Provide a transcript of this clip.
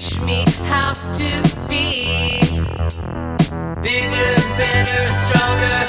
teach me how to be bigger, better, stronger.